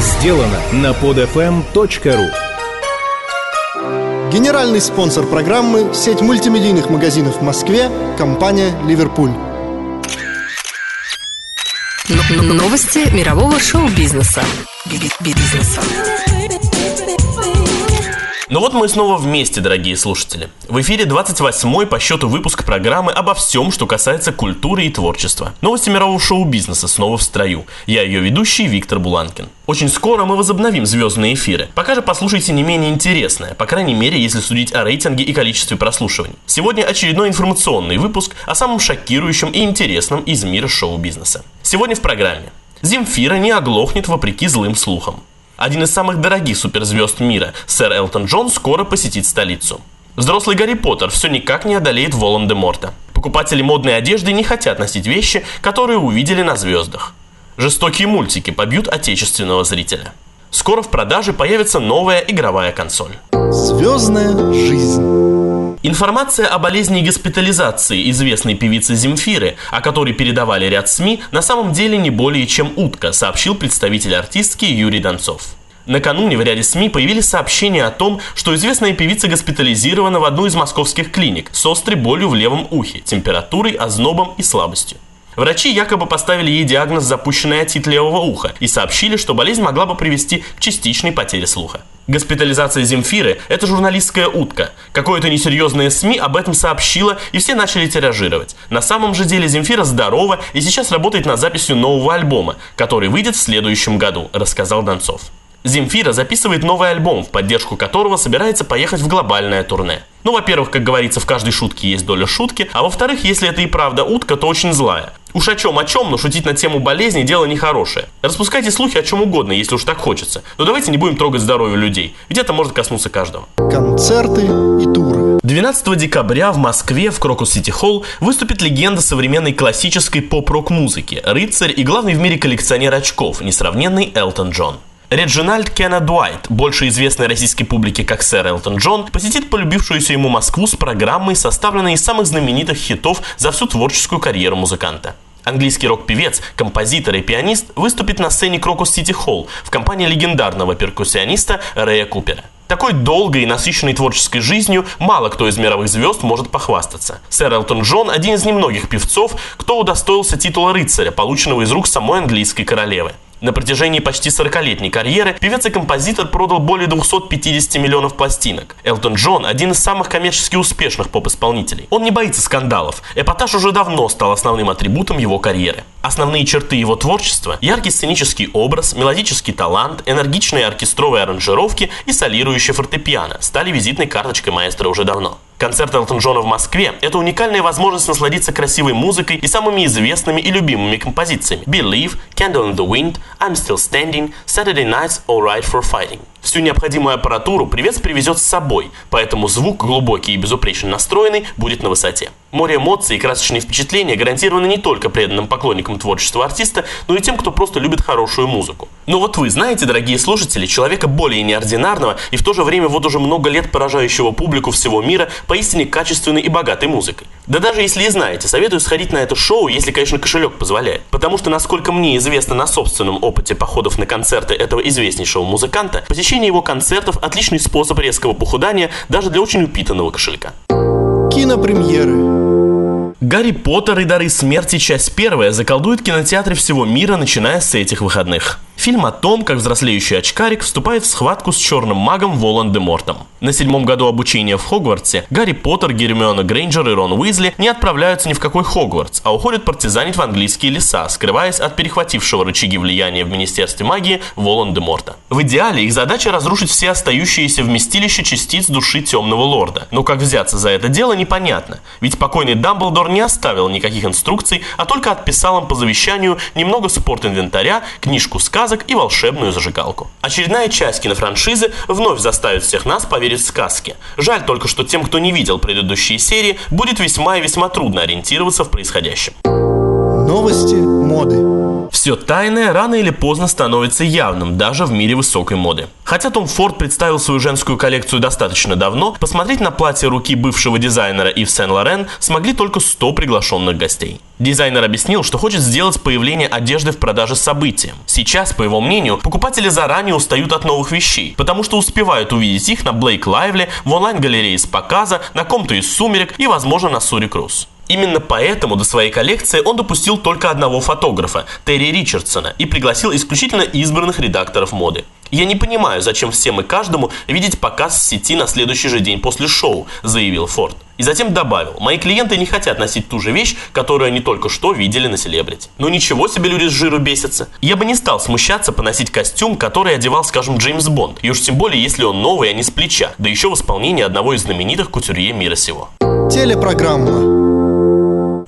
сделано на podfm.ru Генеральный спонсор программы – сеть мультимедийных магазинов в Москве, компания «Ливерпуль». Новости мирового шоу-бизнеса. Бизнеса. Ну вот мы снова вместе, дорогие слушатели. В эфире 28-й по счету выпуск программы обо всем, что касается культуры и творчества. Новости мирового шоу-бизнеса снова в строю. Я ее ведущий Виктор Буланкин. Очень скоро мы возобновим звездные эфиры. Пока же послушайте не менее интересное, по крайней мере, если судить о рейтинге и количестве прослушиваний. Сегодня очередной информационный выпуск о самом шокирующем и интересном из мира шоу-бизнеса. Сегодня в программе. Земфира не оглохнет вопреки злым слухам. Один из самых дорогих суперзвезд мира, сэр Элтон Джон, скоро посетит столицу. Взрослый Гарри Поттер все никак не одолеет Волан-де-Морта. Покупатели модной одежды не хотят носить вещи, которые увидели на звездах. Жестокие мультики побьют отечественного зрителя. Скоро в продаже появится новая игровая консоль. Звездная жизнь. Информация о болезни госпитализации известной певицы Земфиры, о которой передавали ряд СМИ, на самом деле не более чем утка, сообщил представитель артистки Юрий Донцов. Накануне в ряде СМИ появились сообщения о том, что известная певица госпитализирована в одну из московских клиник с острой болью в левом ухе, температурой, ознобом и слабостью. Врачи якобы поставили ей диагноз запущенной отит левого уха и сообщили, что болезнь могла бы привести к частичной потере слуха. Госпитализация Земфиры – это журналистская утка. Какое-то несерьезное СМИ об этом сообщило, и все начали тиражировать. На самом же деле Земфира здорова и сейчас работает над записью нового альбома, который выйдет в следующем году, рассказал Донцов. Земфира записывает новый альбом, в поддержку которого собирается поехать в глобальное турне. Ну, во-первых, как говорится, в каждой шутке есть доля шутки, а во-вторых, если это и правда утка, то очень злая. Уж о чем, о чем, но шутить на тему болезни дело нехорошее. Распускайте слухи о чем угодно, если уж так хочется. Но давайте не будем трогать здоровье людей, ведь это может коснуться каждого. Концерты и туры. 12 декабря в Москве в Крокус Сити Холл выступит легенда современной классической поп-рок музыки, рыцарь и главный в мире коллекционер очков, несравненный Элтон Джон. Реджинальд Кеннет Дуайт, больше известный российской публике как сэр Элтон Джон, посетит полюбившуюся ему Москву с программой, составленной из самых знаменитых хитов за всю творческую карьеру музыканта. Английский рок-певец, композитор и пианист выступит на сцене Крокус Сити Холл в компании легендарного перкуссиониста Рэя Купера. Такой долгой и насыщенной творческой жизнью мало кто из мировых звезд может похвастаться. Сэр Элтон Джон – один из немногих певцов, кто удостоился титула рыцаря, полученного из рук самой английской королевы. На протяжении почти 40-летней карьеры певец и композитор продал более 250 миллионов пластинок. Элтон Джон – один из самых коммерчески успешных поп-исполнителей. Он не боится скандалов. Эпатаж уже давно стал основным атрибутом его карьеры. Основные черты его творчества – яркий сценический образ, мелодический талант, энергичные оркестровые аранжировки и солирующее фортепиано стали визитной карточкой маэстро уже давно. Концерт Элтон Джона в Москве – это уникальная возможность насладиться красивой музыкой и самыми известными и любимыми композициями Believe, Candle in the Wind, I'm Still Standing, Saturday Nights, All Right for Fighting. Всю необходимую аппаратуру привез привезет с собой, поэтому звук, глубокий и безупречно настроенный, будет на высоте. Море эмоций и красочные впечатления гарантированы не только преданным поклонникам творчества артиста, но и тем, кто просто любит хорошую музыку. Но вот вы знаете, дорогие слушатели, человека более неординарного и в то же время вот уже много лет поражающего публику всего мира поистине качественной и богатой музыкой. Да даже если и знаете, советую сходить на это шоу, если, конечно, кошелек позволяет. Потому что, насколько мне известно на собственном опыте походов на концерты этого известнейшего музыканта, посещение его концертов – отличный способ резкого похудания даже для очень упитанного кошелька. Кинопремьеры. Гарри Поттер и Дары Смерти, часть первая, заколдует кинотеатры всего мира, начиная с этих выходных. Фильм о том, как взрослеющий очкарик вступает в схватку с черным магом Волан-де-Мортом. На седьмом году обучения в Хогвартсе Гарри Поттер, Гермиона Грейнджер и Рон Уизли не отправляются ни в какой Хогвартс, а уходят партизанить в английские леса, скрываясь от перехватившего рычаги влияния в Министерстве магии Волан-де-Морта. В идеале их задача разрушить все остающиеся вместилища частиц души Темного Лорда. Но как взяться за это дело, непонятно. Ведь покойный Дамблдор не оставил никаких инструкций, а только отписал им по завещанию немного спорт-инвентаря, книжку сказок сказок и волшебную зажигалку. Очередная часть кинофраншизы вновь заставит всех нас поверить в сказки. Жаль только, что тем, кто не видел предыдущие серии, будет весьма и весьма трудно ориентироваться в происходящем. Новости моды. Все тайное рано или поздно становится явным, даже в мире высокой моды. Хотя Том Форд представил свою женскую коллекцию достаточно давно, посмотреть на платье руки бывшего дизайнера Ив Сен-Лорен смогли только 100 приглашенных гостей. Дизайнер объяснил, что хочет сделать появление одежды в продаже событием. Сейчас, по его мнению, покупатели заранее устают от новых вещей, потому что успевают увидеть их на Блейк Лайвли, в онлайн-галерее с показа, на ком-то из «Сумерек» и, возможно, на Сури Круз. Именно поэтому до своей коллекции он допустил только одного фотографа, Терри Ричардсона, и пригласил исключительно избранных редакторов моды. «Я не понимаю, зачем всем и каждому видеть показ в сети на следующий же день после шоу», заявил Форд. И затем добавил, мои клиенты не хотят носить ту же вещь, которую они только что видели на селебрити. Ну ничего себе люди с жиру бесятся. Я бы не стал смущаться поносить костюм, который одевал, скажем, Джеймс Бонд. И уж тем более, если он новый, а не с плеча. Да еще в исполнении одного из знаменитых кутюрье мира сего. Телепрограмма.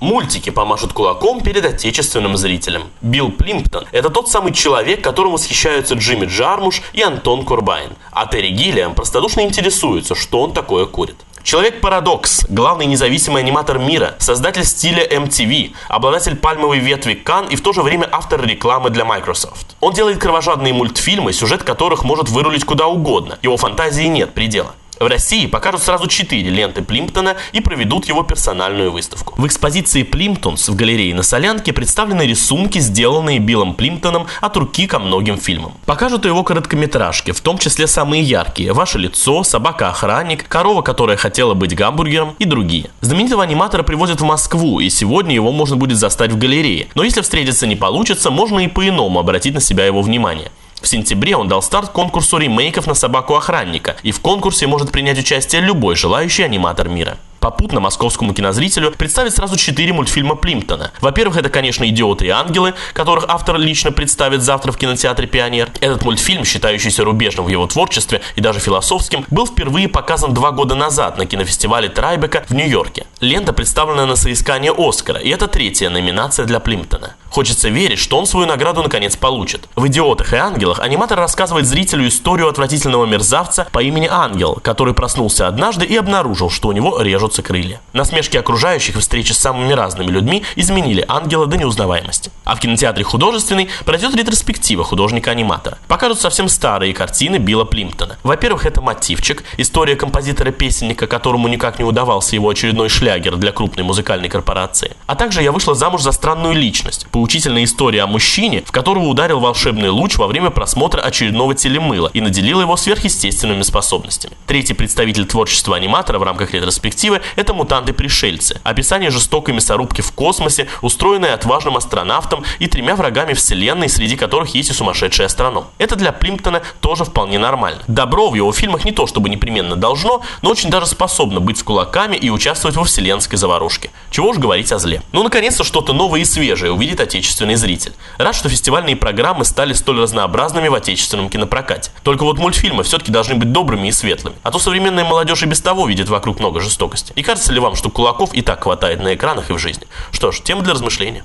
Мультики помашут кулаком перед отечественным зрителем. Билл Плимптон – это тот самый человек, которым восхищаются Джимми Джармуш и Антон Курбайн. А Терри Гиллиам простодушно интересуется, что он такое курит. Человек-парадокс, главный независимый аниматор мира, создатель стиля MTV, обладатель пальмовой ветви Кан и в то же время автор рекламы для Microsoft. Он делает кровожадные мультфильмы, сюжет которых может вырулить куда угодно. Его фантазии нет предела. В России покажут сразу четыре ленты Плимптона и проведут его персональную выставку. В экспозиции Плимптонс в галерее на Солянке представлены рисунки, сделанные Биллом Плимптоном от руки ко многим фильмам. Покажут его короткометражки, в том числе самые яркие «Ваше лицо», «Собака-охранник», «Корова, которая хотела быть гамбургером» и другие. Знаменитого аниматора привозят в Москву, и сегодня его можно будет застать в галерее. Но если встретиться не получится, можно и по-иному обратить на себя его внимание. В сентябре он дал старт конкурсу ремейков на собаку-охранника, и в конкурсе может принять участие любой желающий аниматор мира попутно московскому кинозрителю представить сразу четыре мультфильма Плимптона. Во-первых, это, конечно, «Идиоты и ангелы», которых автор лично представит завтра в кинотеатре «Пионер». Этот мультфильм, считающийся рубежным в его творчестве и даже философским, был впервые показан два года назад на кинофестивале Трайбека в Нью-Йорке. Лента представлена на соискание Оскара, и это третья номинация для Плимптона. Хочется верить, что он свою награду наконец получит. В «Идиотах и ангелах» аниматор рассказывает зрителю историю отвратительного мерзавца по имени Ангел, который проснулся однажды и обнаружил, что у него режут рвутся крылья. Насмешки окружающих и встречи с самыми разными людьми изменили ангела до неузнаваемости. А в кинотеатре художественный пройдет ретроспектива художника-аниматора. Покажут совсем старые картины Билла Плимптона. Во-первых, это мотивчик, история композитора-песенника, которому никак не удавался его очередной шлягер для крупной музыкальной корпорации. А также я вышла замуж за странную личность. Поучительная история о мужчине, в которого ударил волшебный луч во время просмотра очередного телемыла и наделил его сверхъестественными способностями. Третий представитель творчества аниматора в рамках ретроспективы это мутанты-пришельцы. Описание жестокой мясорубки в космосе, устроенное отважным астронавтом и тремя врагами Вселенной, среди которых есть и сумасшедший астроном. Это для Плимптона тоже вполне нормально. Добро в его фильмах не то чтобы непременно должно, но очень даже способно быть с кулаками и участвовать во вселенской заварушке. Чего уж говорить о зле. Ну, наконец-то что-то новое и свежее увидит отечественный зритель. Рад, что фестивальные программы стали столь разнообразными в отечественном кинопрокате. Только вот мультфильмы все-таки должны быть добрыми и светлыми. А то современная молодежь и без того видит вокруг много жестокости. И кажется ли вам, что кулаков и так хватает на экранах и в жизни? Что ж, тема для размышления.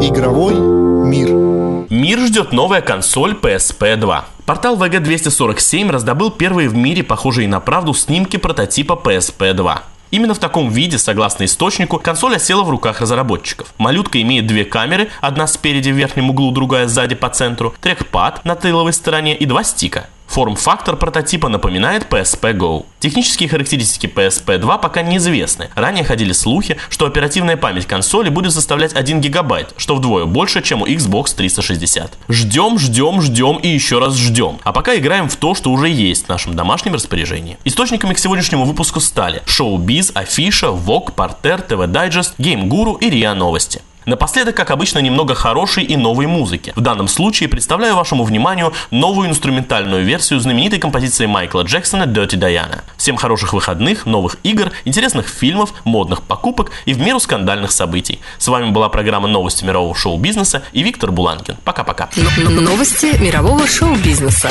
Игровой мир. Мир ждет новая консоль PSP 2. Портал VG247 раздобыл первые в мире похожие на правду снимки прототипа PSP 2. Именно в таком виде, согласно источнику, консоль осела в руках разработчиков. Малютка имеет две камеры, одна спереди в верхнем углу, другая сзади по центру, трекпад на тыловой стороне и два стика. Форм-фактор прототипа напоминает PSP Go. Технические характеристики PSP 2 пока неизвестны. Ранее ходили слухи, что оперативная память консоли будет составлять 1 гигабайт, что вдвое больше, чем у Xbox 360. Ждем, ждем, ждем и еще раз ждем. А пока играем в то, что уже есть в нашем домашнем распоряжении. Источниками к сегодняшнему выпуску стали Showbiz, Афиша, Vogue, Parter, TV Digest, Game Guru и РИА Новости. Напоследок, как обычно, немного хорошей и новой музыки. В данном случае представляю вашему вниманию новую инструментальную версию знаменитой композиции Майкла Джексона «Dirty Diana». Всем хороших выходных, новых игр, интересных фильмов, модных покупок и в меру скандальных событий. С вами была программа «Новости мирового шоу-бизнеса» и Виктор Буланкин. Пока-пока. Новости мирового шоу-бизнеса.